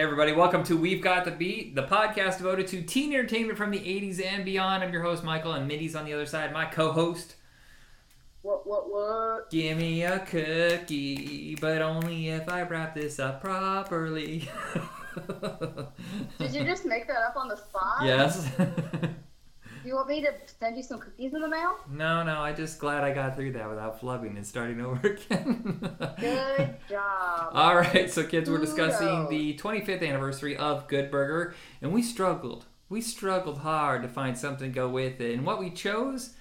Hey, everybody, welcome to We've Got the Beat, the podcast devoted to teen entertainment from the 80s and beyond. I'm your host, Michael, and Mindy's on the other side, my co host. What, what, what? Give me a cookie, but only if I wrap this up properly. Did you just make that up on the spot? yes. Do you want me to send you some cookies in the mail? no, no, I'm just glad I got through that without flubbing and starting over again. Good job. All right, so kids, we're discussing the 25th anniversary of Good Burger, and we struggled. We struggled hard to find something to go with it, and what we chose,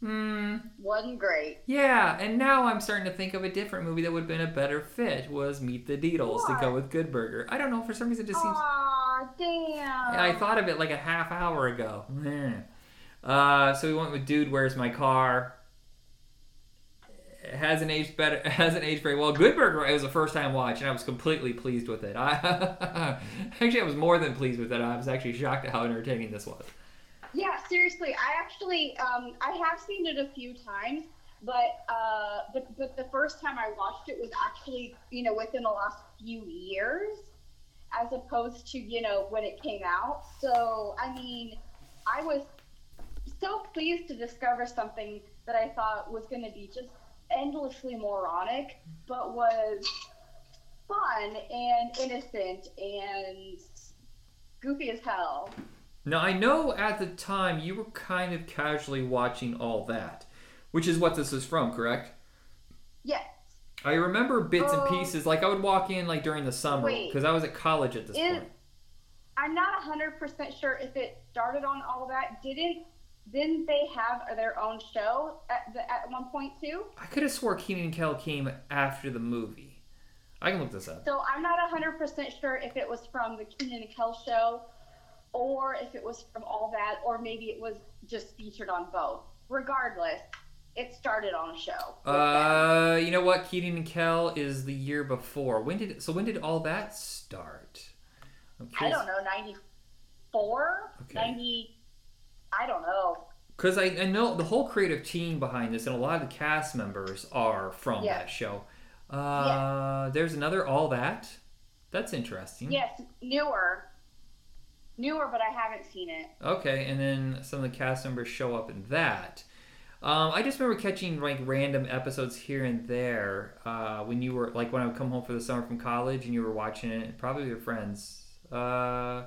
hmm, Wasn't great. yeah. And now I'm starting to think of a different movie that would have been a better fit. Was Meet the Deedles to go with Good Burger? I don't know. For some reason, it just seems. Aw, damn. I thought of it like a half hour ago. Uh, so we went with Dude, Where's My Car? It hasn't aged better. Hasn't aged very well. Good Burger. It was the first time watch, and I was completely pleased with it. I actually I was more than pleased with it. I was actually shocked at how entertaining this was. Yeah, seriously. I actually, um, I have seen it a few times, but, uh, but, but the first time I watched it was actually, you know, within the last few years, as opposed to, you know, when it came out. So, I mean, I was so pleased to discover something that I thought was going to be just endlessly moronic, but was fun and innocent and goofy as hell. Now I know at the time you were kind of casually watching all that, which is what this is from, correct? Yes. I remember bits and Oh. pieces. Like I would walk in like during the summer because I was at college at this Is- point. I'm not 100% sure if it started on all that. Didn't didn't they have their own show at the, at one point too? I could have swore Kenan and Kel came after the movie. I can look this up. So I'm not 100% sure if it was from the Kenan and Kel show or if it was from all that or maybe it was just featured on both. Regardless, it started on a show. them. Uh, you know what? Kenan and Kel is the year before. When did so? When did all that start? I don't know, 94? Okay. 90 I don't know. Because I, I know the whole creative team behind this, and a lot of the cast members are from that show. Uh, There's another All That. That's interesting. Yes, newer. Newer, but I haven't seen it. Okay, and then some of the cast members show up in that. Um, I just remember catching like random episodes here and there uh, when you were like when I would come home for the summer from college and you were watching it, probably with your friends. Uh,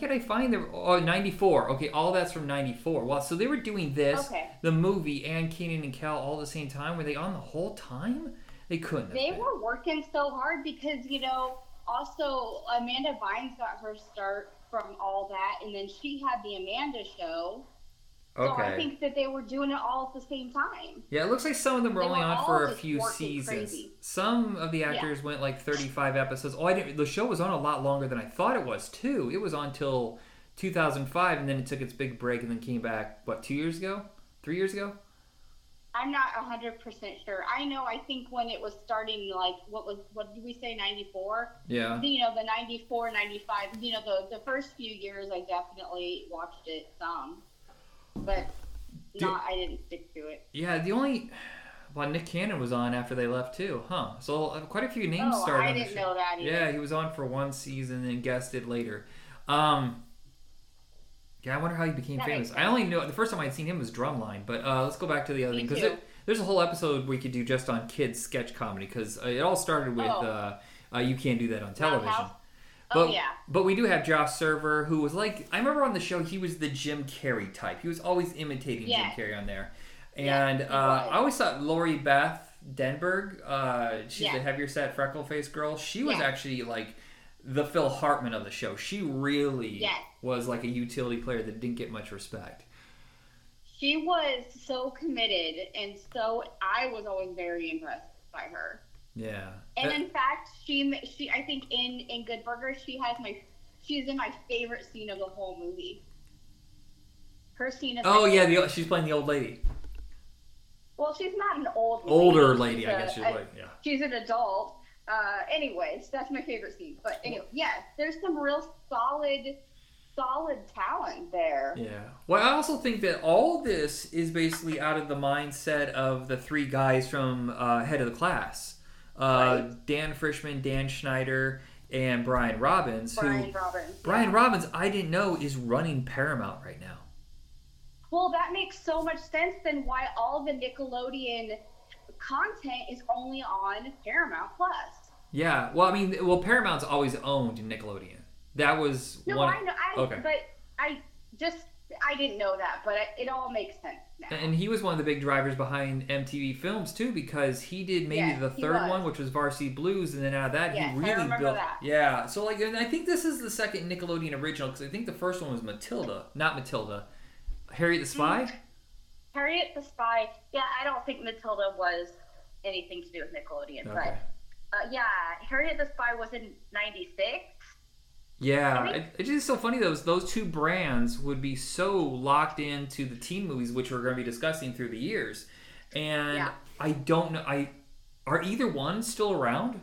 can't I find the oh 94? Okay, all that's from 94. Well, so they were doing this, Okay. the movie, and Kenan and Kel all at the same time. Were they on the whole time? They couldn't. They were working so hard because, you know, also Amanda Bynes got her start from all that, and then she had the Amanda show. So I think that they were doing it all at the same time. Yeah, it looks like some of them were They only were on for a few seasons. crazy. Some of the actors went like 35 episodes. Oh, I didn't. The show was on a lot longer than I thought it was too. It was on till 2005, and then it took its big break, and then came back. What, two years ago? Three years ago? I'm not 100% sure. I know, I think when it was starting, like, what was, what did we say, 94? Yeah. You know, the 94, 95, you know, the, the first few years I definitely watched it some. But Do- not, I didn't stick to it. Yeah. The only. Well, Nick Cannon was on after they left too, huh? So uh, quite a few names Oh, started. I didn't know that either. Yeah, he was on for one season and guested later. Um, yeah, I wonder how he became That famous. I only know the first time I'd seen him was Drumline, but uh, let's go back to the other Me thing because there's a whole episode we could do just on kids sketch comedy because uh, it all started with Oh. uh, uh, you can't do that on television. But, Oh, yeah. but we do have Josh Server, who was like I remember on the show he was the Jim Carrey type. He was always imitating Yeah. Jim Carrey on there, and he uh. I always thought Lori Beth Denberg, uh, she's Yeah. the heavier set freckle faced girl. She was Yeah. actually like the Phil Hartman of the show. She really was like a utility player that didn't get much respect. She was so committed, and so I was always very impressed by her. Yeah. And Uh, in fact, she she I think in in Good Burger she has my she's in my favorite scene of the whole movie. Her scene is oh yeah, the, she's playing the old lady, well, she's not an old lady. older lady. I a- guess she's a- like yeah. she's an adult. Uh, anyways, that's my favorite scene. But anyway, yes, there's some real solid, solid talent there. Yeah. Well, I also think that all this is basically out of the mindset of the three guys from uh, Head of the Class. Uh, Right. Dan Frischman, Dan Schneider, and Brian Robbins, Brian who Robbins. Brian yeah. Robbins, I didn't know is running Paramount right now. Well, that makes so much sense. Then why all the Nickelodeon content is only on Paramount Plus? Yeah, well, I mean, well, Paramount's always owned Nickelodeon. That was No, one. I know. I, okay. But I just I didn't know that, but it, all makes sense now. And he was one of the big drivers behind MTV Films too, because he did maybe Yes, the third one, which was Varsity Blues, and then out of that Yes, he really built. that. Yeah, so like, and I think this is the second Nickelodeon original because I think the first one was Matilda, not Matilda, Harriet the Spy. Mm-hmm. Harriet the Spy. Yeah, I don't think Matilda was anything to do with Nickelodeon, Okay. but uh, yeah, Harriet the Spy was in '96. Yeah, I it, it's just so funny. Those those two brands would be so locked into the teen movies, which we're going to be discussing through the years, and Yeah. I don't know. I are either one still around?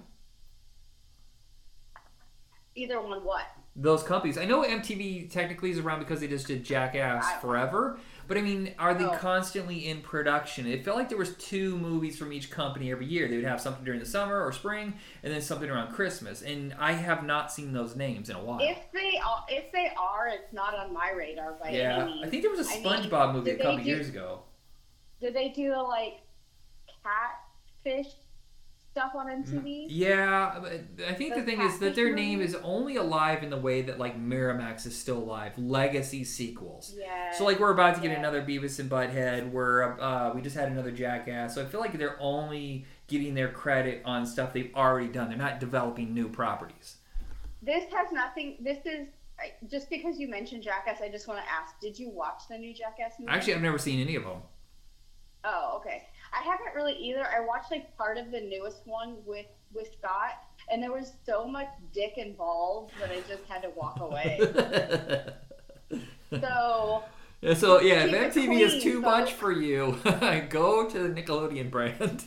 Either one, what? those companies. I know MTV technically is around because they just did Jackass I- forever, but I mean, are they Oh. constantly in production? It felt like there was two movies from each company every year. They would have something during the summer or spring, and then something around Christmas. And I have not seen those names in a while. If they are, if they are, it's not on my radar by yeah, any means. I think there was a I mean, SpongeBob movie a couple do- years ago. Did they do the like catfish stuff on MTV? Yeah, I think the thing is that their name movies? is only alive in the way that like Miramax is still alive. Legacy sequels. Yeah. So like we're about to get yeah. another Beavis and Butthead. We're uh, we just had another Jackass. So I feel like they're only getting their credit on stuff they've already done. They're not developing new properties. This has nothing. This is I- just because you mentioned Jackass. I just want to ask: Did you watch the new Jackass movie? Actually, I've never seen any of them. Oh, okay. I haven't really either. I watched like part of the newest one with with Scott, and there was so much dick involved that I just had to walk away. so Yeah, so yeah, it if MTV is too so- much for you, go to the Nickelodeon brand.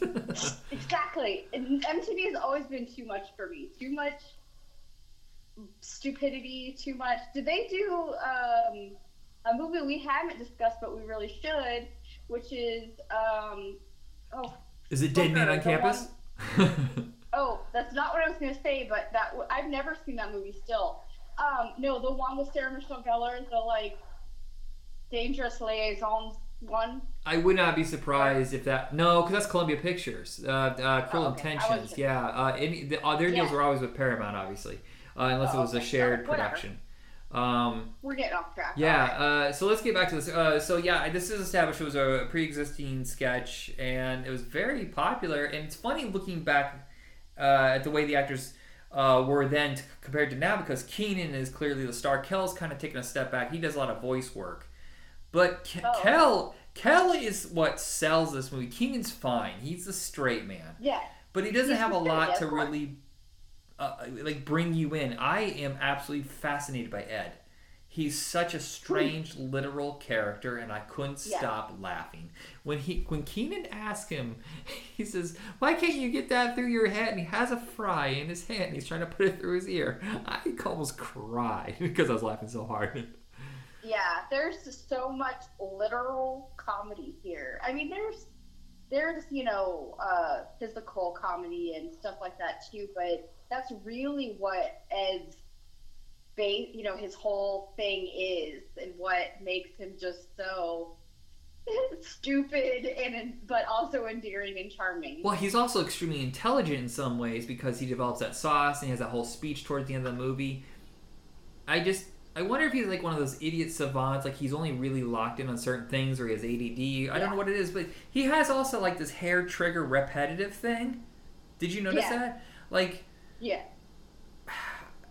exactly, and MTV has always been too much for me. Too much stupidity. Too much. Did they do um, a movie we haven't discussed, but we really should, which is um, oh is it Dead Man on Campus? Oh, that's not what I was going to say, but that w- I've never seen that movie still. Um, no, the one with Sarah Michelle Gellar, the like dangerous liaisons one. I would not be surprised if that no, because that's Columbia Pictures. Uh, uh, Cruel Oh, okay. Intentions, yeah. Uh, any, the, uh, their deals Yeah. were always with Paramount, obviously, uh, unless it Oh, was a shared Whatever. production. Um, We're getting off track. yeah. Right. Uh, so let's get back to this. Uh, so yeah, this is established. It was a pre-existing sketch, and it was very popular. And it's funny looking back uh, at the way the actors. Uh, were then t- compared to now because Kenan is clearly the star. Kel's kind of taking a step back. He does a lot of voice work, but Ke- Oh. Kel Kel is what sells this movie. Kenan's fine. He's the straight man, Yeah. but he doesn't He's have a lot to really uh, like bring you in. I am absolutely fascinated by Ed. He's such a strange, literal character, and I couldn't Yeah. stop laughing when he when Kenan asked him. He says, "Why can't you get that through your head?" And he has a fry in his hand. And he's trying to put it through his ear. I almost cried because I was laughing so hard. Yeah. There's just so much literal comedy here. I mean, there's there's you know uh, physical comedy and stuff like that too, but that's really what Ed's base, you know, his whole thing is, and what makes him just so stupid and but also endearing and charming. Well, he's also extremely intelligent in some ways because he develops that sauce and he has that whole speech towards the end of the movie. I just I wonder if he's like one of those idiot savants, like he's only really locked in on certain things or he has ADD. I don't know what it is, but he has also like this hair trigger repetitive thing. Did you notice Yeah. that? Like, Yeah,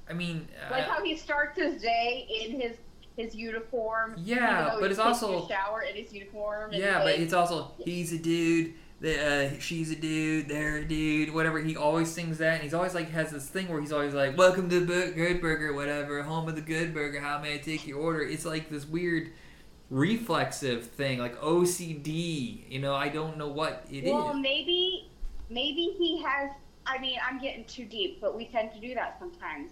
I mean, like uh, how he starts his day in his his uniform. Yeah, but it's also- a shower in his uniform. Yeah, but it's also he's a dude. The, uh, she's a dude, they're a dude, whatever. He always sings that, and he's always like has this thing where he's always like, "Welcome to Bu- Good Burger, whatever, home of the Good Burger. How may I take your order?" It's like this weird reflexive thing, like OCD. You know, I don't know what it is. well, maybe maybe he has. I mean, I'm getting too deep, but we tend to do that sometimes.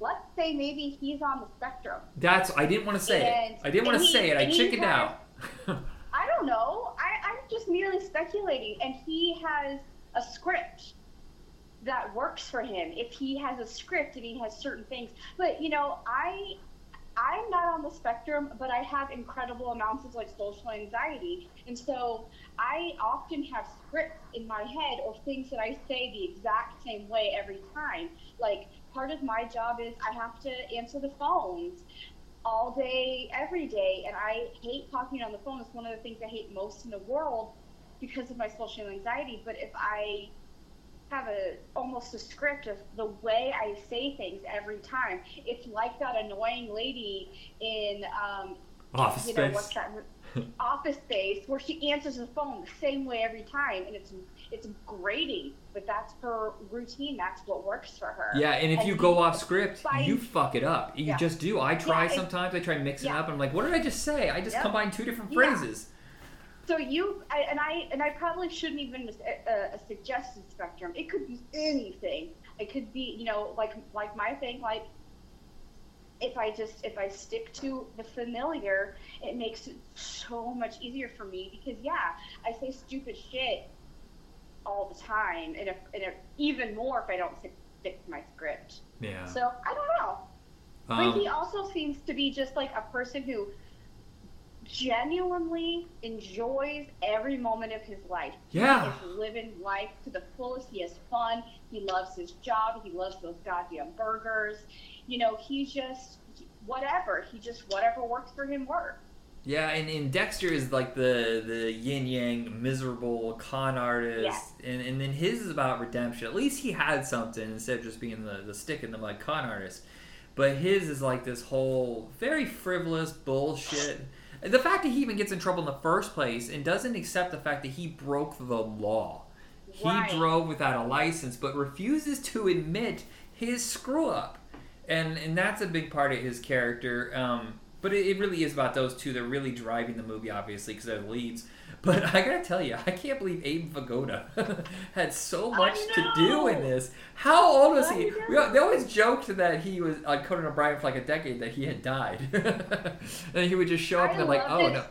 Let's say maybe he's on the spectrum. That's I didn't want to say And- it. I didn't want to he- say it. I chickened out. I don't know. I, I'm just merely speculating, and he has a script that works for him if he has a script and he has certain things but you know i i'm not on the spectrum but i have incredible amounts of like social anxiety. And so i often have scripts in my head or things that i say the exact same way every time. Like part of my job is i have to answer the phones all day every day. And i hate talking on the phone. It's one of the things i hate most in the world because of my social anxiety. But if i have a almost a script of the way I say things every time. It's like that annoying lady in um, Office you know Space. what's that Office Space where she answers the phone the same way every time, and it's it's grating. But that's her routine. That's what works for her. Yeah, and if And you go off script, you fuck it up. You Yeah. just do. I try Yeah, sometimes. I try mixing yeah. up. And I'm like, what did I just say? I just Yep. combined two different phrases. So you I, and I and I probably shouldn't even a, a, a spectrum. It could be anything. It could be you know like like my thing like if I just if I stick to the familiar, it makes it so much easier for me because yeah, I say stupid shit all the time, and if and if, even more if I don't stick, stick to my script. Yeah. So I don't know. But Um, he also seems to be just like a person who genuinely enjoys every moment of his life. Yeah. He is living life to the fullest. He has fun. He loves his job. He loves those goddamn burgers. You know, he's just whatever. He just whatever works for him works. Yeah, and, and Dexter is like the the yin yang miserable con artist, Yes. and and then his is about redemption. At least he had something instead of just being the the stick in the mud con artist. But his is like this whole very frivolous bullshit. The fact that he even gets in trouble in the first place and doesn't accept the fact that he broke the law. He drove without a license, but refuses to admit his screw up, and and that's a big part of his character. Um, but it, it really is about those two. They're really driving the movie, obviously, because they're the leads. But I gotta tell you, I can't believe Abe Vigoda had so much to do in this. How old was I he? We, they always joked that he was on Conan O'Brien for like a decade, that he had died, and he would just show up I and they're like, "Oh it. no."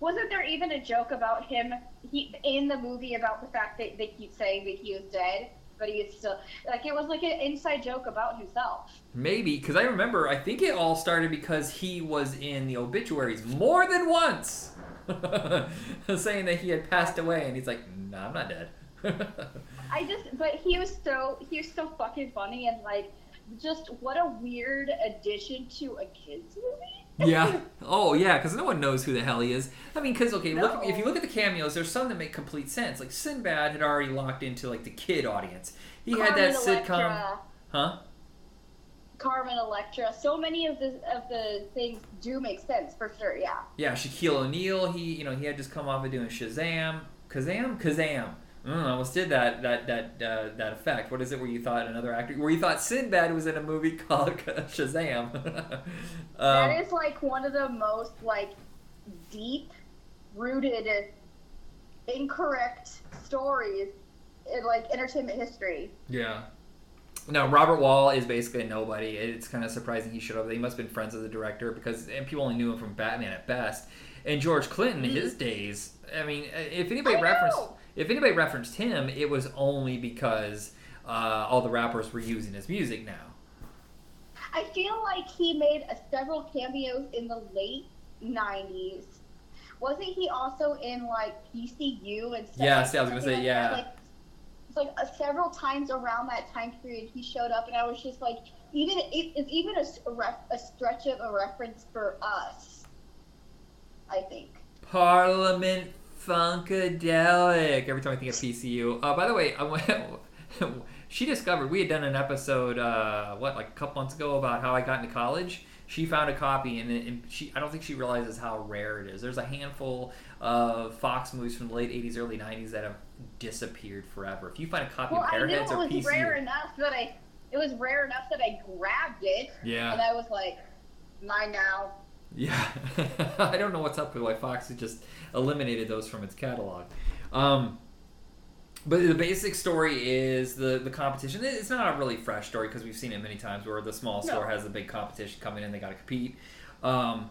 Wasn't there even a joke about him he, in the movie about the fact that they keep saying that he was dead, but he is still like it was like an inside joke about himself. Maybe because I remember. I think it all started because he was in the obituaries more than once, saying that he had passed away, and he's like, "No, I'm not dead." I just, but he was so he was so fucking funny and like, just what a weird addition to a kids movie. yeah. Oh, yeah. Because no one knows who the hell he is. I mean, because okay, look if you look at the cameos, there's some that make complete sense. Like Sinbad had already locked into like the kid audience. He had that sitcom, Electra, huh? Carmen Electra. So many of the of the things do make sense for sure. Yeah. Yeah, Shaquille O'Neal. He, you know, he had just come off of doing Shazam, Kazam, Kazam. Mm, I almost did that that that uh, that effect. What is it where you thought another actor, where you thought Sinbad was in a movie called Shazam? um, that is like one of the most like deep rooted incorrect stories in like entertainment history. yeah. No, Robert Wuhl is basically a nobody. It's kind of surprising he showed up. He must have been friends with the director because and people only knew him from Batman at best. And George Clinton, in his days, I mean, if anybody I referenced know. if anybody referenced him, it was only because uh, all the rappers were using his music now. I feel like he made a, several cameos in the late '90s. Wasn't he also in like PCU and stuff? Yes, I was gonna say, like yeah. that? Like, like uh, several times around that time period he showed up, and I was just like, even it, it's even a, ref, a stretch of a reference for us. I think. Parliament Funkadelic. Every time I think of PCU. Uh, by the way, she discovered we had done an episode, uh, what, like a couple months ago about how I got into college. She found a copy, and, and she I don't think she realizes how rare it is. There's a handful of Fox movies from the late 80s, early 90s that have disappeared forever. If you find a copy Well, of I knew Airheads it or was PCU, rare enough that I. It was rare enough that I grabbed it, yeah, and I was like, mine now. Yeah, I don't know what's up with why Fox just eliminated those from its catalog. Um, but the basic story is the the competition. It's not a really fresh story because we've seen it many times where the small No. store has a big competition coming in, they got to compete. Um,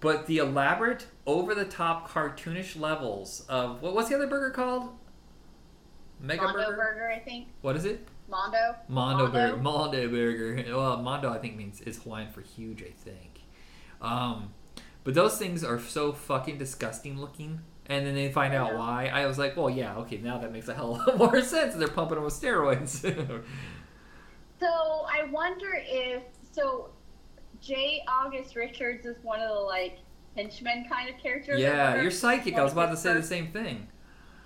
but the elaborate, over the top, cartoonish levels of what, what's the other burger called? Mega Mondo burger? burger, I think. What is it? Mondo. Mondo, Mondo? burger. Mondo burger. Well, Mondo I think means is Hawaiian for huge. I think. Um, but those things are so fucking disgusting looking. And then they find out why. I was like, well, yeah, okay, now that makes a hell of a lot more sense. They're pumping them with steroids. So I wonder if so. J. August Richards is one of the like henchmen kind of characters. yeah, you're psychic. I was about to say the same thing.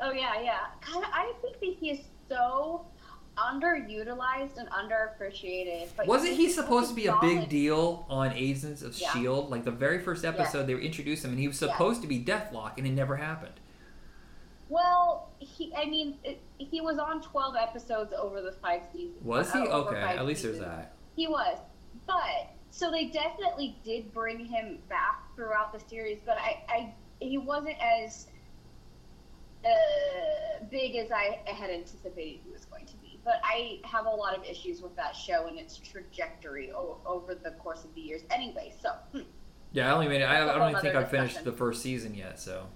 Oh yeah, yeah. God, I think that he is so underutilized and underappreciated. But Wasn't he supposed to be a big deal on Agents of Yeah. S.H.I.E.L.D.? Like the very first episode, they introduced him, and he was supposed to be Deathlok, and it never happened. Well, he. I mean, it, he was on twelve episodes over the five seasons. Was he? uh, Okay, at least there's that. He was, but so they definitely did bring him back throughout the series, but I, I he wasn't as uh, big as I had anticipated he was going to be. But I have a lot of issues with that show and its trajectory o- over the course of the years. Anyway, so hmm. Yeah, I only made. I, I don't even think I've finished the first season yet. So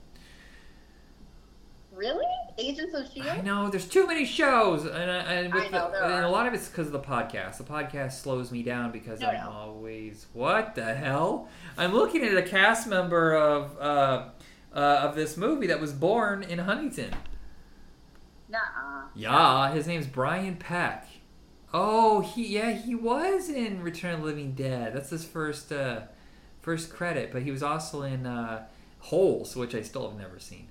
really, Agents of Shield. I know there's too many shows, and I, and with I know, the, and a lot of it's because of the podcast. The podcast slows me down because No, I'm no. always what the hell? I'm looking at a cast member of uh, uh, of this movie that was born in Huntington. Nuh-uh. Yeah, his name's Brian Peck. Oh, he yeah he was in Return of the Living Dead. That's his first uh, first credit, but he was also in uh, Holes, which I still have never seen.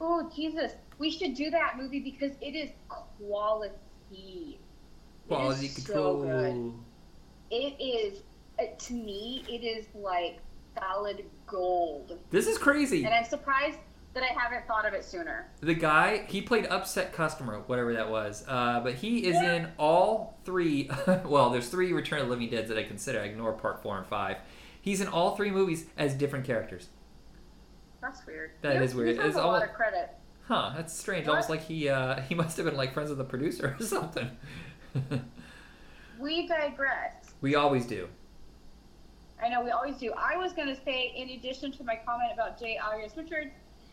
Oh Jesus, we should do that movie because it is quality. Quality it is control. So good. It is uh, to me, it is like solid gold, This is crazy. and I'm surprised that I haven't thought of it sooner. The guy, he played upset customer, whatever that was. Uh, but he is in all three. well, there's three Return of the Living Deads that I consider. I ignore part four and five. He's in all three movies as different characters. That's weird. That is weird. He It's a all- lot of credit. Huh? That's strange. What? Almost like he uh, he must have been like friends with the producer or something. We digress. we always do. I know we always do. I was going to say, in addition to my comment about J. August Richards,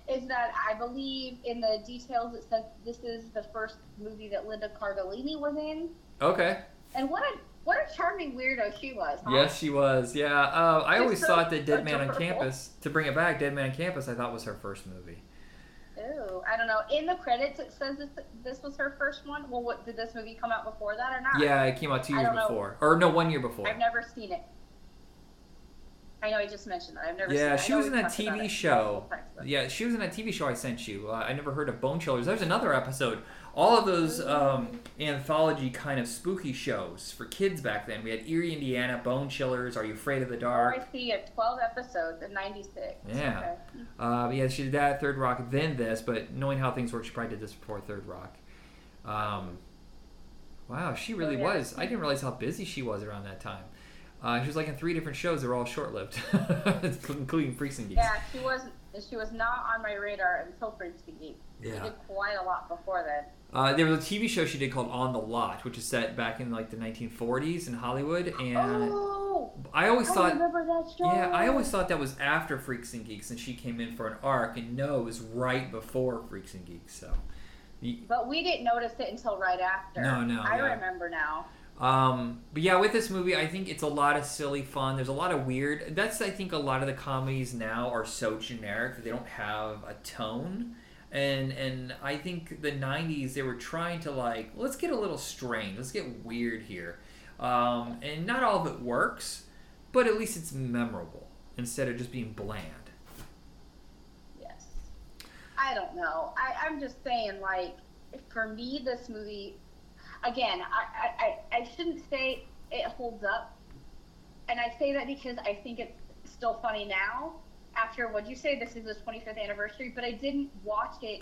is that I believe in the details it says this is the first movie that Linda Cardellini was in, Okay. and what a what a charming weirdo she was. Huh? Yes, she was. Yeah. Uh, I She's always so thought that Dead Man on. Campus. To bring it back, Dead Man on Campus, I thought was her first movie. Ooh, I don't know. In the credits, it says this, this was her first one. Well, what did this movie come out before that or not? Yeah, it came out two years don't know. before, or no, one year before. I've never seen it. I know I just mentioned that. I've never. Yeah, seen it. I she was in that TV show. Yeah, she was in that TV show I sent you. Uh, I never heard of Bone Chillers. There's another episode. All of those um, anthology kind of spooky shows for kids back then. We had Eerie, Indiana, Bone Chillers, Are You Afraid of the Oh, Dark? I see. It 12 episodes in '96. Yeah. Okay. Uh, yeah, she did that, Third Rock, then this, but knowing how things work, she probably did this before Third Rock. Um, wow, she really Oh, yeah. was. I didn't realize how busy she was around that time. Uh, she was like in three different shows. They were all short-lived, including Freaks and Geeks. Yeah, she was. She was not on my radar until Freaks and Geeks. Yeah. She did quite a lot before then. Uh, there was a TV show she did called On the Lot, which is set back in like the 1940s in Hollywood, and oh, I always I thought, remember that show. yeah, I always thought that was after Freaks and Geeks, and she came in for an arc, and no, it was right before Freaks and Geeks. So, But we didn't notice it until right after. No, no, I yeah. remember now. Um, but yeah, with this movie, I think it's a lot of silly fun. There's a lot of weird. That's I think a lot of the comedies now are so generic that they don't have a tone. And and I think the '90s they were trying to like let's get a little strange, let's get weird here, um, and not all of it works, but at least it's memorable instead of just being bland. Yes. I don't know. I, I'm just saying, like, for me, this movie, again, I, I, I, shouldn't say it holds up. And I say that because I think it's still funny now. After, what'd you say? This is the 25th anniversary, but I didn't watch it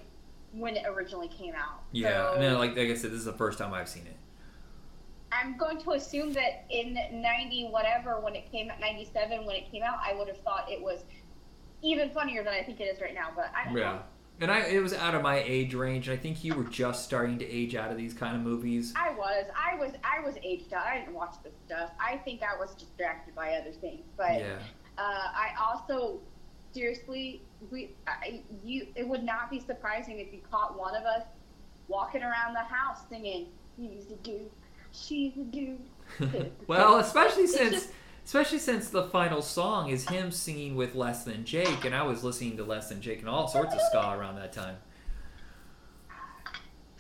when it originally came out. Yeah, So and then like like I said, this is the first time I've seen it. I'm going to assume that in 90 whatever, when it came out, 97, when it came out, I would have thought it was even funnier than I think it is right now. But I don't know. Yeah. And I, it was out of my age range. and I think you were just starting to age out of these kind of movies. I was, I was, I was aged out. I didn't watch this stuff. I think I was distracted by other things. But Yeah. uh, I also, seriously, we, I, you, it would not be surprising if you caught one of us walking around the house singing, "He's a dude, she's a dude." well, especially since just- especially since the final song is him singing with Less Than Jake, and I was listening to Less Than Jake and all sorts of ska around that time.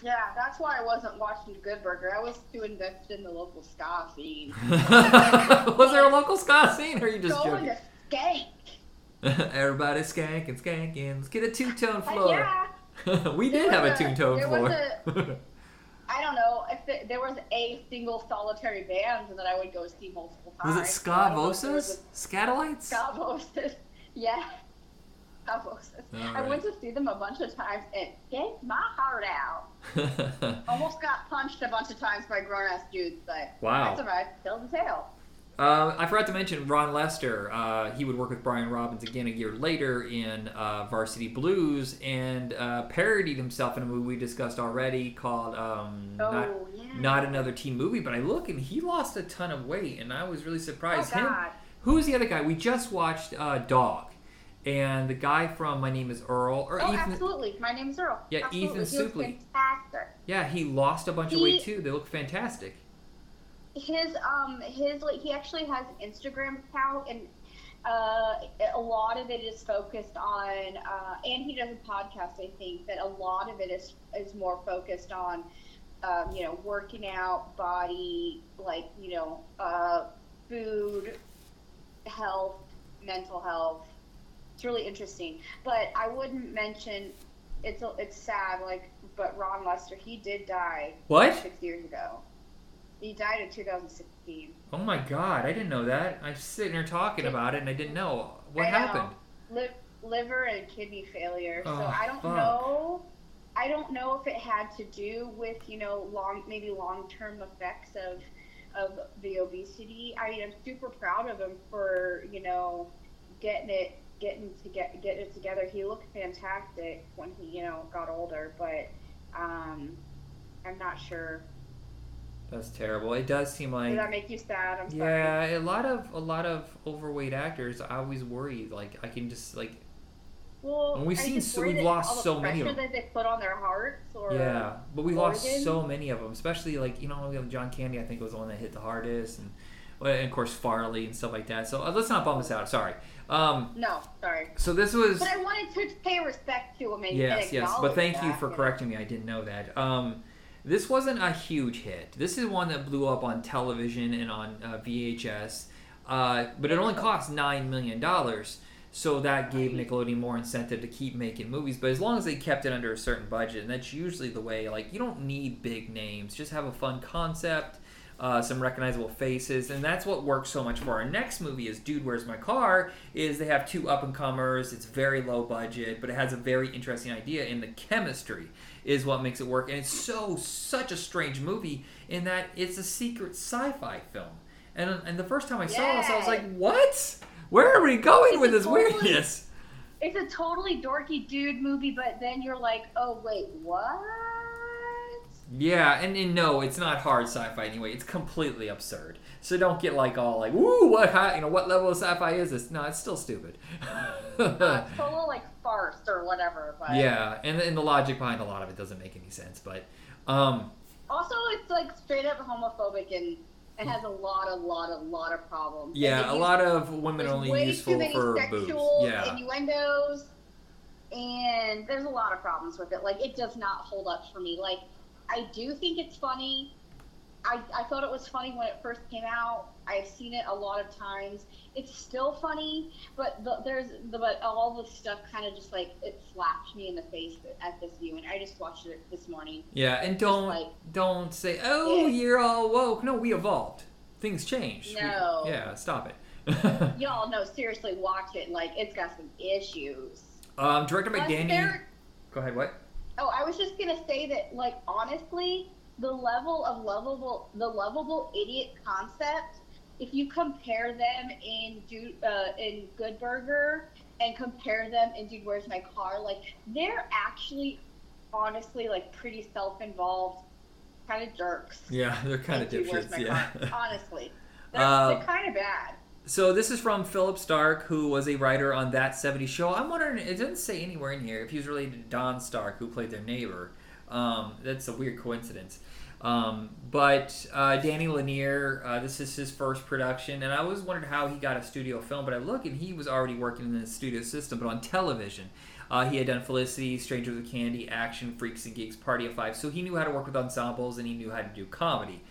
Yeah, that's why I wasn't watching Good Burger. I was too invested in the local ska scene. was there a local ska scene, or are you just Going joking? to skank. Everybody skanking, skanking. Let's get a two-tone Heck floor. yeah. we did There have a two-tone floor. was I don't know there was a single solitary band that I would go see multiple was times. it So I don't know if there Ska was Skatalites? a Ska Voces. Yeah. Ska Voces. I went to see them a bunch of times and gave my heart out. Almost got punched a bunch of times by grown ass dudes, but Wow. I survived. Still the tail. Uh, I forgot to mention Ron Lester. Uh, he would work with Brian Robbins again a year later in uh, Varsity Blues and uh, parodied himself in a movie we discussed already called um, Oh, not, yeah. not Another Teen Movie. But I look and he lost a ton of weight, and I was really Oh, surprised. Him, God. who's the other guy? We just watched uh, Dog, and the guy from My Name Is Earl, or Oh, Ethan. absolutely. My Name Is Earl. Yeah, absolutely. Ethan he fantastic. Yeah, he lost a bunch of weight too. They look fantastic. His um his like he actually has an Instagram account and uh, a lot of it is focused on uh, and he does a podcast I think that a lot of it is is more focused on um, you know working out body like you know uh, food health mental health it's really interesting but I wouldn't mention it's a, it's sad like but Ron Lester he did die What? six years ago. He died in 2016. Oh my God! I didn't know that. I'm sitting here talking about it, and I didn't know what I know. happened. Li- liver and kidney failure. Oh, so I don't fuck. know. I don't know if it had to do with you know long maybe long term effects of of the obesity. I mean, I'm super proud of him for you know getting it getting to get getting it together. He looked fantastic when he you know got older, but um, I'm not sure. That's terrible. It does seem like Did that make you sad? I'm sorry. yeah, a lot of a lot of overweight actors. I always worry like I can just like Well, And we've I seen so- we've lost so many of them. that they put on their hearts, or yeah, but we lost so many of them, especially like you know we have John Candy. I think was the one that hit the hardest, and, and of course Farley and stuff like that. So uh, let's not bum us out. Sorry. Um, no, sorry. so this was But I wanted to pay respect to him and, yes, yes. But thank you for correcting me. I didn't know that. Um, this wasn't a huge hit. This is one that blew up on television and on uh, VHS, uh, but it only cost nine million dollars. So that gave Nickelodeon more incentive to keep making movies. But as long as they kept it under a certain budget, and that's usually the way. Like you don't need big names. Just have a fun concept. Uh, some recognizable faces, and that's what works so much for our next movie. Is Dude, Where's My Car? Is they have two up and comers. It's very low budget, but it has a very interesting idea, and the chemistry is what makes it work. And it's so such a strange movie in that it's a secret sci-fi film. And and the first time I saw this, I was like, what? Where are we going It's with this totally- weirdness? It's a totally dorky dude movie, but then you're like, oh wait, what? Yeah, and, and no, it's not hard sci-fi anyway. It's completely absurd. So don't get like all like, "Woo, what high, you know, what level of sci-fi is this?" No, it's still stupid. Uh, it's a little like farce or whatever. But yeah, and, and the logic behind a lot of it doesn't make any sense. But um, Also, it's like straight up homophobic and it has a lot, a lot, a lot of problems. Yeah, a lot of women only useful for sexual boobs. Yeah, innuendos, and there's a lot of problems with it. Like it does not hold up for me. Like I do think it's funny. I, I thought it was funny when it first came out. I've seen it a lot of times. It's still funny, but the, there's the, but all the stuff kind of just like it slapped me in the face at this view, and I just watched it this morning. yeah, and don't like- don't say, "Oh, Yeah. you're all woke." No, we evolved. Things changed. We- No. yeah, stop it. Y'all know seriously, watch it. Like it's got some issues. um, directed by Danny. Go ahead. What? Oh, I was just gonna say that, like, honestly, the level of lovable, the lovable idiot concept. If you compare them in do uh, in Good Burger and compare them in Dude, Where's My Car? Like, they're actually, honestly, like, pretty self-involved, kind of jerks. Yeah, they're kind of Dude, dipshits. Yeah. Car. Honestly, they're, Uh, they're kind of bad. So this is from Philip Stark, who was a writer on That 70s Show. I'm wondering, it doesn't say anywhere in here if he was related to Don Stark, who played their neighbor. Um, that's a weird coincidence. Um, but uh, Danny Leiner, uh, this is his first production, and I always wondered how he got a studio film. But I look, and he was already working in the studio system, but on television. Uh, he had done Felicity, Strangers with Candy, Action, Freaks and Geeks, Party of Five, so he knew how to work with ensembles and he knew how to do comedy.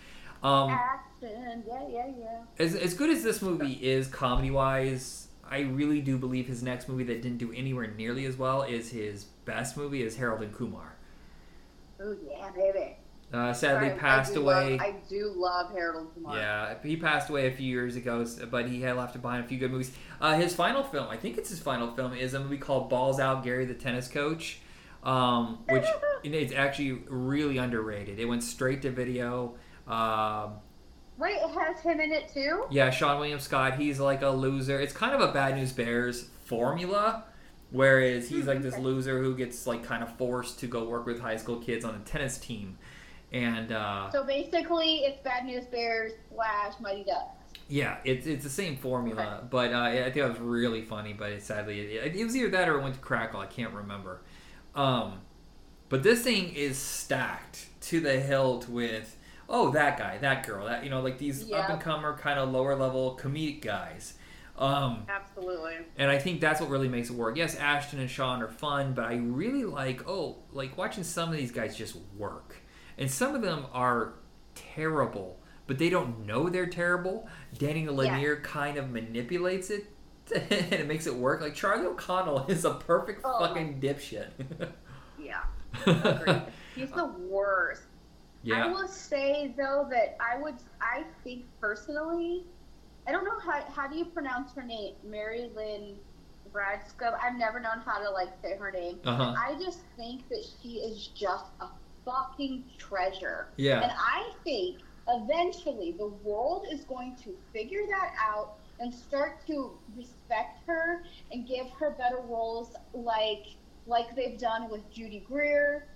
Um, Action, yeah, yeah, yeah. as, as good as this movie is comedy wise, I really do believe his next movie that didn't do anywhere nearly as well is his best movie is Harold and Kumar. Oh yeah, baby. Uh, sadly, Sorry, passed I away. Love, I do love Harold Kumar. Yeah, he passed away a few years ago, but he had left behind a few good movies. Uh, his final film, I think it's his final film, is a movie called Balls Out, Gary the Tennis Coach, um, which it's actually really underrated. It went straight to video. Um, Wait, it has him in it too. yeah, Seann William Scott, he's like a loser. It's kind of a Bad News Bears formula, whereas he's like this loser who gets like kind of forced to go work with high school kids on a tennis team. And uh, So basically, it's Bad News Bears slash Mighty Ducks. Yeah, it's it's the same formula, but uh, I think it was really funny. But it, sadly, it, it was either that or it went to Crackle. I can't remember. Um, but this thing is stacked to the hilt with oh that guy, that girl, that you know like these Yeah. up and comer kind of lower level comedic guys. Um, Absolutely. and I think that's what really makes it work. Yes, Ashton and Sean are fun, but I really like oh like watching some of these guys just work, and some of them are terrible, but they don't know they're terrible. Danny Leiner kind of manipulates it. and it makes it work. Like Charlie O'Connell is a perfect Oh. fucking dipshit. Yeah. Agreed. He's the worst. Yeah. I will say though that I would, I think personally, I don't know how how do you pronounce her name, Mary Lynn Bradsko. I've never known how to like say her name. Uh huh. I just think that she is just a fucking treasure. And I think eventually the world is going to figure that out and start to respect her and give her better roles like like they've done with Judy Greer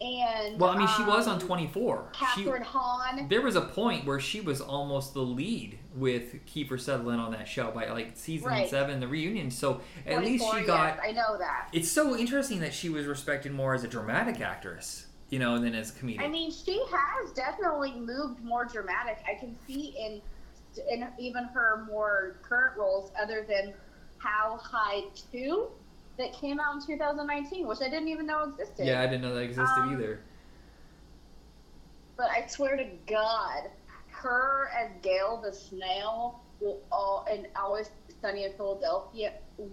and Well, I mean, she was on um, 24. She, Kathryn Hahn. there was a point where she was almost the lead with Kiefer Sutherland on that show by like season Right. seven, the reunion. So at least she got. yes, I know that. It's so interesting that she was respected more as a dramatic actress, you know, than as a comedian. I mean, she has definitely moved more dramatic. I can see in in even her more current roles, other than How High Two, that came out in 2019, which I didn't even know existed. yeah, I didn't know that existed Um, either. But I swear to God, her as Gail the Snail will all and always sunny in Philadelphia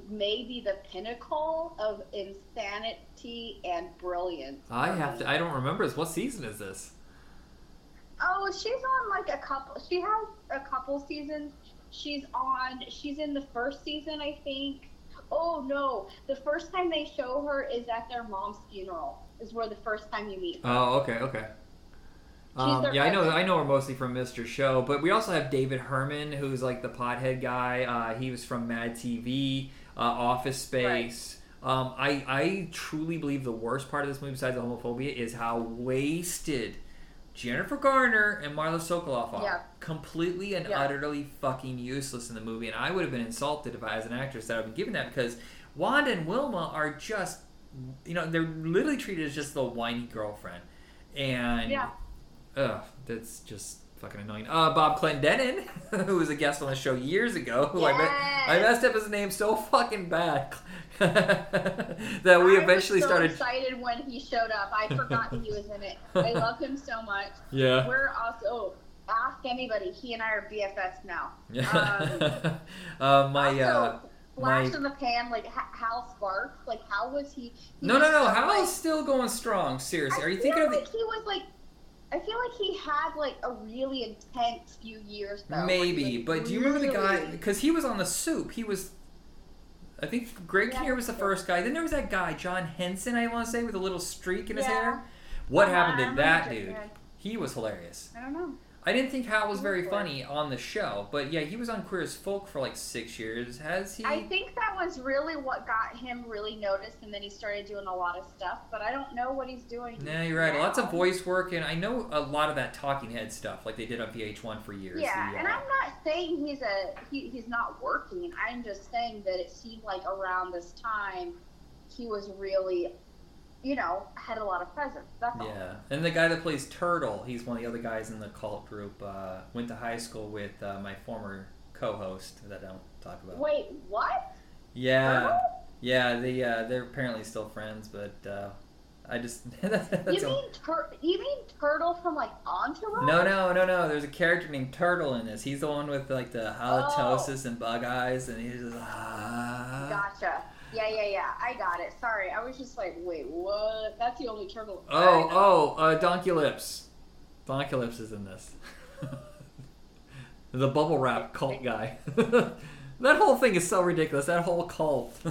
may be the pinnacle of insanity and brilliance. I have to. I don't remember this. What season is this? Oh, she's on like a couple. She has a couple seasons. She's on. She's in the first season, I think. Oh no, the first time they show her is at their mom's funeral. Is where the first time you meet. her. Oh, okay, okay. Um, yeah, I know. I know her mostly from Mr. Show, but we also have David Herman, who's like the pothead guy. Uh, he was from Mad TV, uh, Office Space. Um, I I truly believe the worst part of this movie, besides the homophobia, is how wasted Jennifer Garner and Marla Sokoloff are. Yeah. Completely and Yeah. utterly fucking useless in the movie, and I would have been insulted if I, as an actress, that I've been given that because Wanda and Wilma are just, you know, they're literally treated as just the whiny girlfriend, and Yeah. Ugh, that's just fucking annoying. Uh, Bob Clendenin, who was a guest on the show years ago, who I, me- I messed up his name so fucking bad that we I eventually was so started. excited when he showed up. I forgot he was in it. I love him so much. Yeah. We're also ask anybody. He and I are BFFs now. Yeah. uh, my also, uh, flash my- in the pan, like Hal Sparks. Like how was he? he no, no, no. Hal like- is still going strong. Seriously, I are you thinking of like he was like? I feel like he had like a really intense few years though. Maybe, but do you remember the guy? Because he was on the Soup. He was. I think Greg Yeah, Kinnear was the first guy. Then there was that guy, John Henson, I want to say, with a little streak in his Yeah. hair. What Uh-huh, happened to that that dude? He was hilarious. I don't know. I didn't think Hal was very funny on the show, but yeah, he was on Queer as Folk for like six years. Has he? I think that was really what got him really noticed, and then he started doing a lot of stuff. But I don't know what he's doing. No, you're right. Lots of voice work, and I know a lot of that talking head stuff, like they did on VH1 for years. Yeah, The, and uh, I'm not saying he's a he, he's not working. I'm just saying that it seemed like around this time he was really you know, had a lot of presence. That's all. Yeah, and the guy that plays Turtle, he's one of the other guys in the cult group. Uh, went to high school with uh, my former co-host that I don't talk about. Wait, what? Yeah, Turtle? yeah, they uh, they're apparently still friends, but uh, I just that's You mean tur- you mean Turtle from like Entourage? no, no, no, no. There's a character named Turtle in this. He's the one with like the halitosis and bug eyes, and he's just ah. Gotcha. Yeah, yeah, yeah. I got it. Sorry, I was just like, wait, what? That's the only turtle. Oh, oh, uh, Donkey Lips. Donkey Lips is in this. the bubble wrap cult guy. that whole thing is so ridiculous. That whole cult.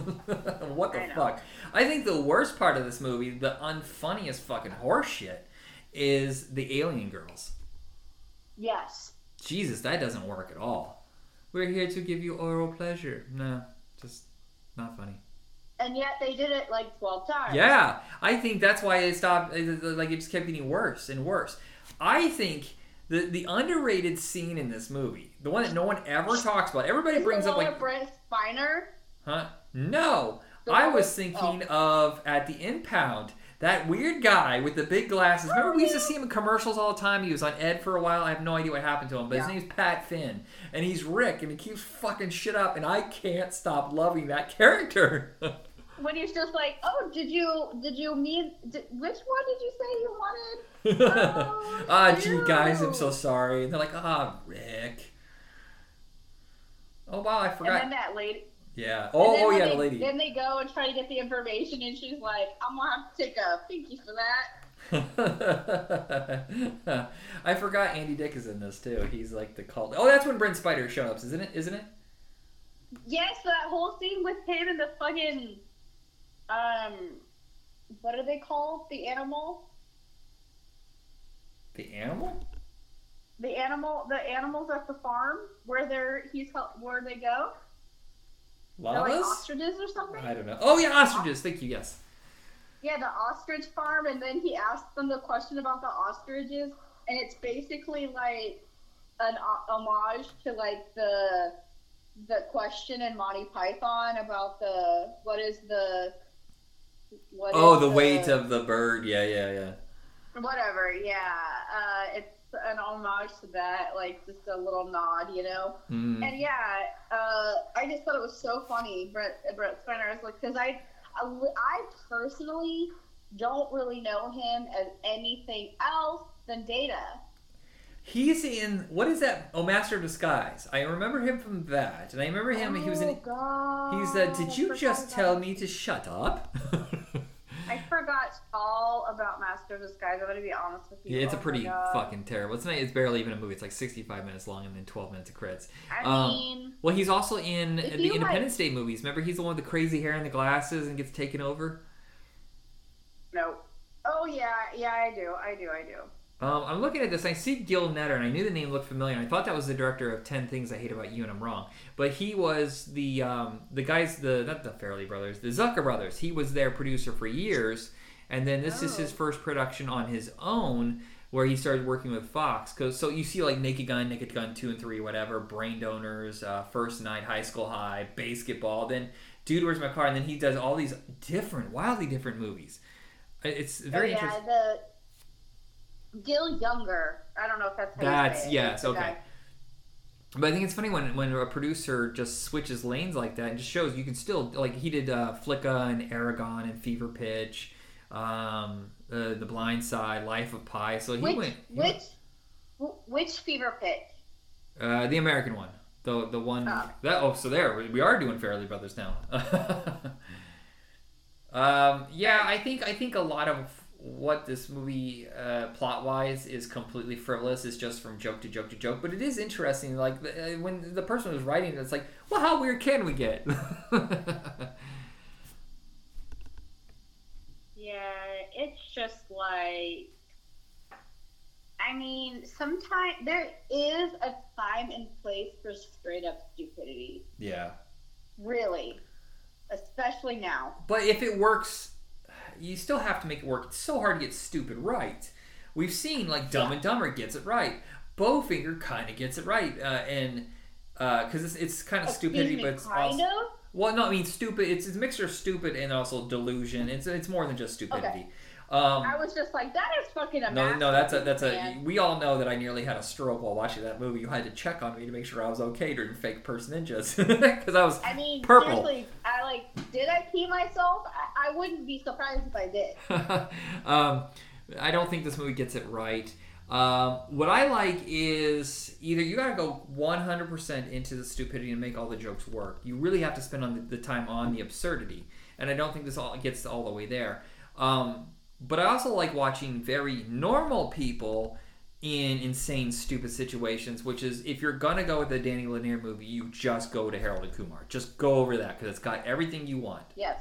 what the I fuck? I think the worst part of this movie, the unfunniest fucking horseshit, is the alien girls. Yes. Jesus, that doesn't work at all. We're here to give you oral pleasure. No, just not funny. And yet they did it like twelve times. Yeah, I think that's why it stopped. Like it just kept getting worse and worse. I think the the underrated scene in this movie, the one that no one ever talks about, everybody brings up like, Brent Spiner. huh? No, The I was with- oh. thinking of at the impound. That weird guy with the big glasses. Remember, we used to see him in commercials all the time. He was on Ed for a while. I have no idea what happened to him, but his Yeah. name's Pat Finn, and he's Rick, and he keeps fucking shit up, and I can't stop loving that character. When he's just like, oh, did you did you mean did, which one did you say you wanted? Oh, ah, gee, guys, I'm so sorry. And they're like, ah, Rick. Oh wow, I forgot. And then that lady. Yeah. Oh, oh yeah, they, the lady. Then they go and try to get the information, and she's like, I'm gonna have to take a pinky for that. I forgot Andy Dick is in this too. He's like the cult. Oh, that's when Brent Spiner shows up, isn't it? Isn't it? Yes, that whole scene with him and the fucking um, what are they called? The animal. The animal? The animal, the animals at the farm where they're he's where they go. They're like ostriches or something. I don't know. Oh yeah, ostriches. Thank you. Yes. Yeah, the ostrich farm, and then he asked them the question about the ostriches, and it's basically like an homage to like the the question in Monty Python about the what is the what Oh, is the weight of the bird. Yeah, yeah, yeah. whatever. Yeah, uh, it's an homage to that, like just a little nod, you know. Mm. And yeah, uh, I just thought it was so funny, Brett Brett Spiner. I was like, because I, I, I personally don't really know him as anything else than Data. He's in what is that? Oh, Master of Disguise. I remember him from that, and I remember him. he was in. Oh, God. He said, "Did you just tell about- me to shut up?" I all about Master of Disguise. I'm gonna be honest with you. yeah, it's a Oh pretty fucking terrible. It's not. It's barely even a movie. It's like sixty-five minutes long and then twelve minutes of credits. I um, mean, Well, he's also in the you, like- Independence Day movies. Remember, he's the one with the crazy hair and the glasses and gets taken over. no. Oh yeah, yeah, I do, I do, I do. Um, I'm looking at this. I see Gil Netter, and I knew the name looked familiar. I thought that was the director of Ten Things I Hate About You, and I'm wrong. But he was the um, the guys, the not the Farrelly brothers, the Zucker brothers. He was their producer for years, and then this is his Oh. first production on his own, where he started working with Fox. Cause so you see like Naked Gun, Naked Gun two and three, whatever, Brain Donors, uh, First Knight, High School High, Basketball. Then Dude, Where's My Car? And then he does all these different, wildly different movies. It's very oh, yeah, interesting. the Gil Junger. I don't know if that's That's yes, okay. guy. But I think it's funny when when a producer just switches lanes like that and just shows you can still like he did uh, Flicka and Eragon and Fever Pitch, um, uh, The Blind Side, Life of Pi. So he Which went he which wh- which fever pitch? uh, the American one, the the one Oh. that oh so there we- we are doing Farrelly Brothers now. um, yeah, I think I think a lot of what this movie uh, plot wise is completely frivolous. It's just from joke to joke to joke, but it is interesting. Like uh, when the person was writing it, it's like, well, how weird can we get? Yeah, it's just like I mean, sometimes there is a time and place for straight up stupidity. yeah, Really. Especially now. but if it works, you still have to make it work. It's so hard to get stupid right. We've seen like Dumb and Dumber gets it right. Bowfinger kind of gets it right, uh, and because it's, it's kind of Excuse stupidity, me, but it's kind also of. Well, no, I mean stupid. It's, it's a mixture of stupid and also delusion. It's it's more than just stupidity. Um, I was just like, that is fucking a no, no, that's a that's a. We all know that I nearly had a stroke while watching that movie. You had to check on me to make sure I was okay during fake purse ninjas because I was I mean, purple. seriously, I like, did I pee myself? I, I wouldn't be surprised if I did. um, I don't think this movie gets it right. Um, what I like is either you gotta go 100% into the stupidity and make all the jokes work. You really have to spend on the, the time on the absurdity, and I don't think this all gets all the way there. Um, but I also like watching very normal people in insane, stupid situations. Which is, if you're gonna go with the Danny Leiner movie, you just go to Harold and Kumar. Just go over that because it's got everything you want. Yes.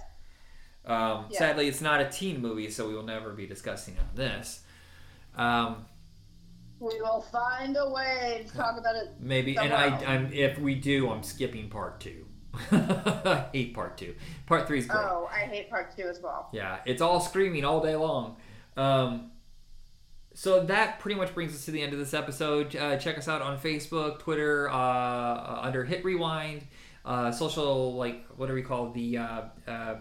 Um, Yeah. Sadly, it's not a teen movie, so we will never be discussing on this. Um, We will find a way to talk about it. maybe, and else. I, I'm, if we do, I'm skipping part two. I hate part two. Part three is great. Oh, I hate part two as well. Yeah, it's all screaming all day long. Um, so that pretty much brings us to the end of this episode. Uh, check us out on Facebook, Twitter, uh, uh, under Hit Rewind, uh, social like what do we call the uh, uh,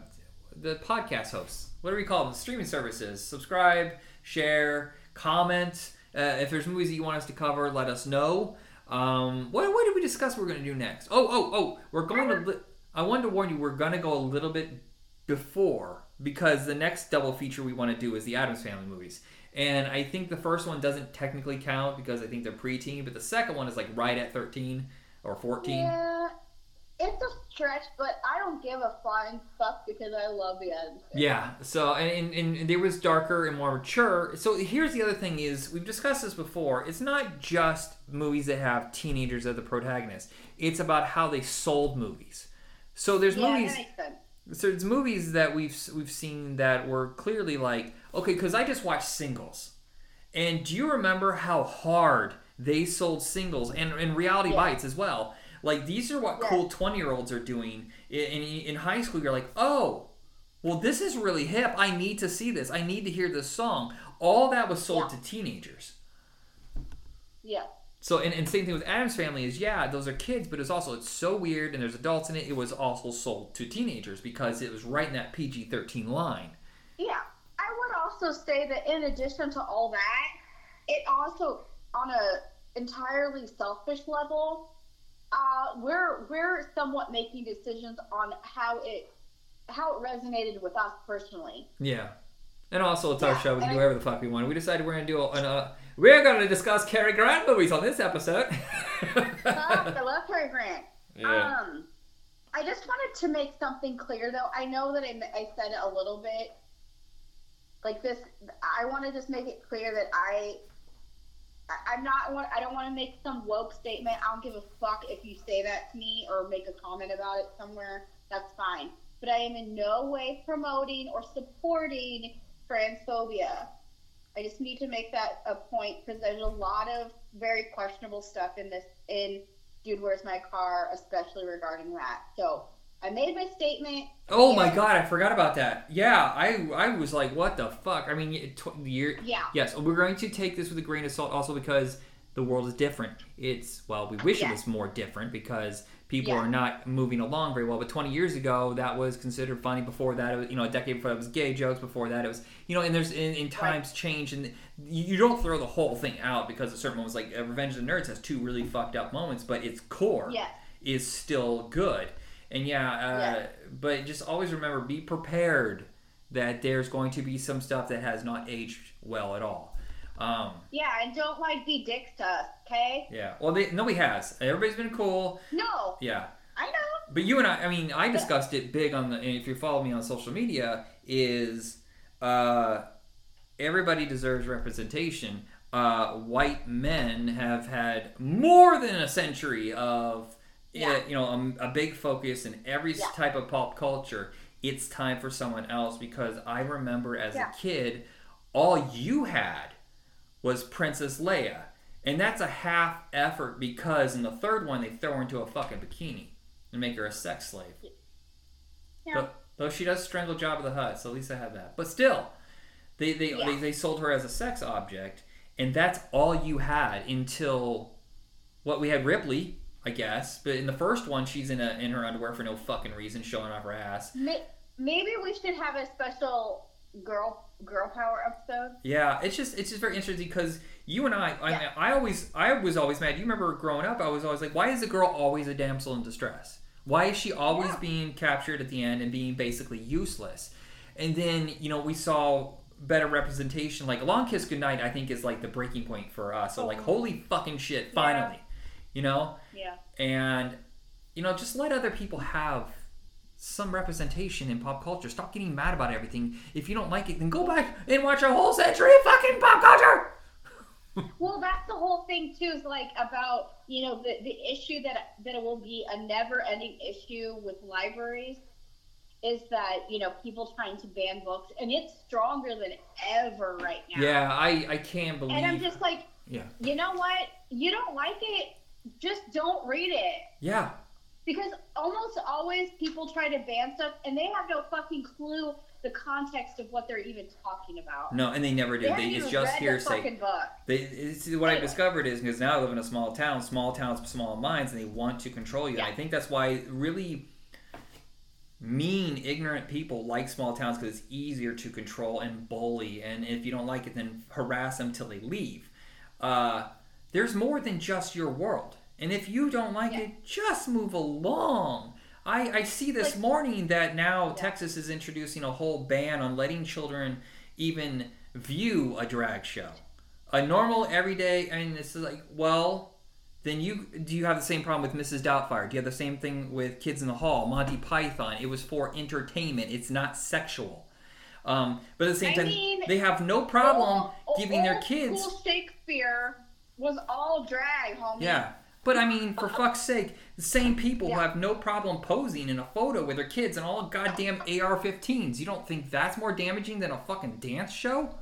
the podcast hosts? What do we call them? Streaming services. Subscribe, share, comment. Uh, if there's movies that you want us to cover, let us know. Um, what, what did we discuss? We're going to do next. Oh, oh, oh! We're going to. Li- I wanted to warn you. We're going to go a little bit before because the next double feature we want to do is the Addams Family movies. And I think the first one doesn't technically count because I think they're preteen, but the second one is like right at 13 or 14. Yeah, it's a stretch, but I don't give a flying fuck because I love the. Family. Yeah. So and, and, and was darker and more mature. So here's the other thing: is we've discussed this before. It's not just movies that have teenagers as the protagonists. It's about how they sold movies. So there's Yeah, movies. that makes sense. So there's movies that we've we've seen that were clearly like okay, because I just watched Singles, and do you remember how hard they sold singles and and Reality Yeah. Bites as well? Like these are what Yeah. cool twenty year olds are doing in, in in high school. You're like, oh, well, this is really hip. I need to see this. I need to hear this song. All that was sold Yeah. to teenagers. Yeah. So and, and same thing with Addams Family is yeah those are kids but it's also it's so weird and there's adults in it it was also sold to teenagers because it was right in that PG thirteen line. Yeah. I would also say that in addition to all that, it also on a entirely selfish level, uh, we're we're somewhat making decisions on how it how it resonated with us personally. Yeah, and also it's our show we can do whatever the fuck we want. We decided we're gonna do an uh, we're gonna discuss Cary Grant movies on this episode. I love Cary Grant. Yeah. Um, I just wanted to make something clear, though. I know that I, I said it a little bit like this. I want to just make it clear that I, I- I'm not. I don't want to make some woke statement. I don't give a fuck if you say that to me or make a comment about it somewhere. That's fine. But I am in no way promoting or supporting transphobia. I just need to make that a point because there's a lot of very questionable stuff in this in Dude, Where's My Car, especially regarding that. So I made my statement. oh my god, I forgot about that. Yeah, I I was like, what the fuck? I mean, it- tw- the year. Yeah. Yes, we're going to take this with a grain of salt, also because the world is different. It's well, we wish it was more different because people Yeah. are not moving along very well. But 20 years ago, that was considered funny. Before that, it was you know a decade before that was gay jokes. Before that, it was you know, and there's in, in times change, and you, you don't throw the whole thing out because a certain moments like uh, Revenge of the Nerds has two really fucked up moments, but its core is still good. And yeah, uh, Yeah. but just always remember, be prepared that there's going to be some stuff that has not aged well at all. Um, Yeah, and don't like be dicks to us, okay? yeah. Well, they, nobody has. Everybody's been cool. No, Yeah. I know. But you and I, I mean, I discussed it big on the. And if you follow me on social media, is uh, everybody deserves representation. Uh, white men have had more than a century of, Yeah. you know, a, a big focus in every Yeah. type of pop culture. It's time for someone else because I remember as Yeah. a kid, all you had was Princess Leia. And that's a half effort because in the third one they throw her into a fucking bikini and make her a sex slave. Yeah. Though, though she does strangle Jabba the Hutt, so at least I have that. But still, they they, Yeah. they they sold her as a sex object, and that's all you had until what we had Ripley. I guess. But in the first one, she's in a in her underwear for no fucking reason, showing off her ass. Maybe we should have a special girl girl power episode. Yeah, it's just it's just very interesting because you and I, I, Yeah. I always I was always mad. You remember growing up, I was always like, why is a girl always a damsel in distress? Why is she always Yeah. being captured at the end and being basically useless? And then you know we saw better representation. Like Long Kiss Goodnight, I think is like the breaking point for us. So like, Oh. holy fucking shit, finally, you know. Yeah. and you know just let other people have some representation in pop culture stop getting mad about everything if you don't like it then go back and watch a whole century of fucking pop culture Well, that's the whole thing too. Is like about you know the the issue that that it will be a never ending issue with libraries is that you know people trying to ban books and it's stronger than ever right now. yeah i i can't believe And I'm just like, yeah you know what? You don't like it, just don't read it. yeah Because almost always people try to ban stuff and they have no fucking clue the context of what they're even talking about. no and they never do They they, it's just hearsay book. They, it's, what I've discovered is because now I live in a small town, small towns, small minds, and they want to control you. And I think that's why really mean, ignorant people like small towns because it's easier to control and bully. And if you don't like it, then harass them till they leave. Uh, there's more than just your world. And if you don't like Yeah. it, just move along. I, I see this Like- morning that now Yeah. Texas is introducing a whole ban on letting children even view a drag show. A normal, everyday, I and it's like, well, then you do you have the same problem with Mrs. Doubtfire? Do you have the same thing with Kids in the Hall, Monty Python? It was for entertainment. It's not sexual. Um, but at the same I time, mean, they have no problem Old- giving their kids. Shakespeare was all drag, homie. Yeah. But I mean, for fuck's sake, the same people who have no problem posing in a photo with their kids and all goddamn AR-15s. You don't think that's more damaging than a fucking dance show?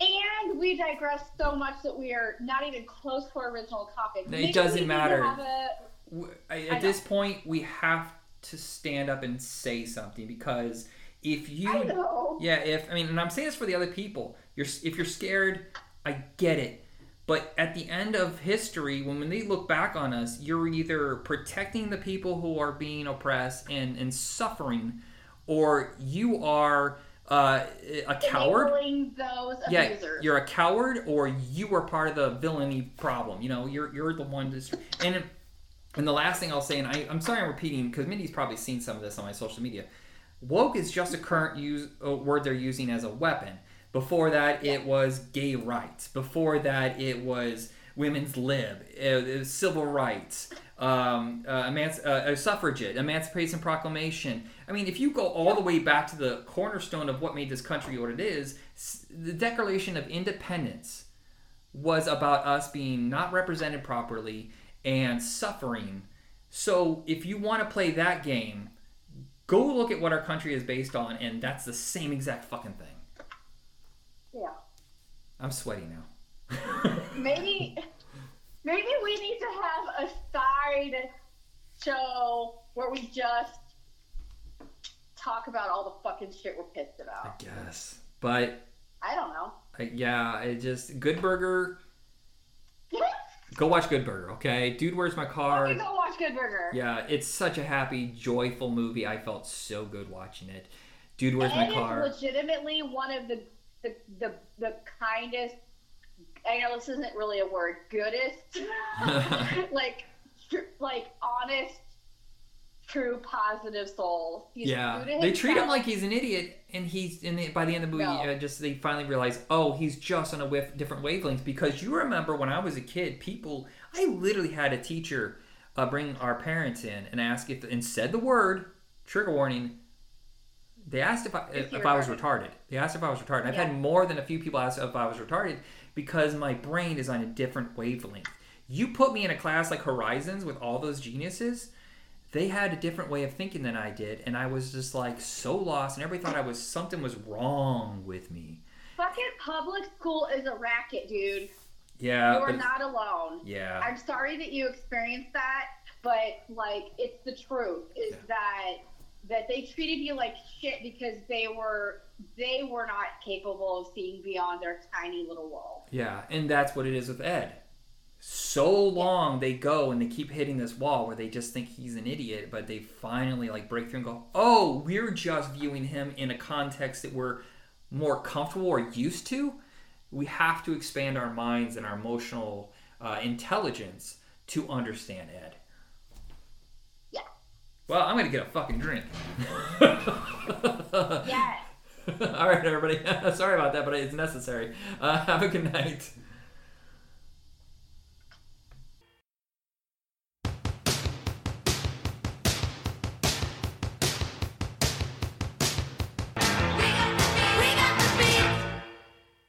And we digress so much that we are not even close to our original topic. It Maybe doesn't we need to matter. a- W- I- I At this point, we have to stand up and say something because if you I know. Yeah, if I mean, and I'm saying this for the other people. You're if you're scared, I get it. But at the end of history, when, when they look back on us, you're either protecting the people who are being oppressed and, and suffering, or you are uh, a coward. Enabling those Yeah, abusers. you're a coward, or you are part of the villainy problem. You know, you're you're the one. That's, and and the last thing I'll say, and I, I'm sorry I'm repeating because Mindy's probably seen some of this on my social media. Woke is just a current use a word they're using as a weapon. Before that, it was gay rights. Before that, it was women's lib, uh, civil rights, um, uh, emanci- uh, uh, suffragette, Emancipation Proclamation. I mean, if you go all the way back to the cornerstone of what made this country what it is, the Declaration of Independence was about us being not represented properly and suffering. So if you want to play that game, go look at what our country is based on, and that's the same exact fucking thing. Yeah. I'm sweaty now. Maybe, maybe we need to have a side show where we just talk about all the fucking shit we're pissed about. I guess, but I don't know. uh, yeah, it just Good Burger. Go watch Good Burger, okay? Dude, where's my car? Okay, go watch Good Burger. Yeah, it's such a happy, joyful movie. I felt so good watching it. Dude, where's my car? it's legitimately one of the the, the the kindest. I know this isn't really a word. Goodest, like tr- like honest, true, positive soul. He's yeah, they treat him like he's an idiot, and he's and they, by the end of the movie, No. uh, just they finally realize, oh, he's just on a whiff, different wavelengths. Because you remember when I was a kid, people, I literally had a teacher uh, bring our parents in and ask if and said the word trigger warning. They asked if I If if, I was retarded. They asked if I was retarded. I've had more than a few people ask if I was retarded because my brain is on a different wavelength. You put me in a class like Horizons with all those geniuses, they had a different way of thinking than I did, and I was just like so lost, and everybody thought I was something was wrong with me. Fucking public school is a racket, dude. Yeah, You're not alone. yeah, I'm sorry that you experienced that, but like it's the truth is Yeah. that that they treated you like shit because they were they were not capable of seeing beyond their tiny little world. yeah, and that's what it is with Ed. so long they go and they keep hitting this wall where they just think he's an idiot, but they finally like break through and go, oh, we're just viewing him in a context that we're more comfortable or used to. We have to expand our minds and our emotional uh, intelligence to understand Ed. Well, I'm gonna get a fucking drink. Yes. All right, everybody. Sorry about that, but it's necessary. Uh, have a good night.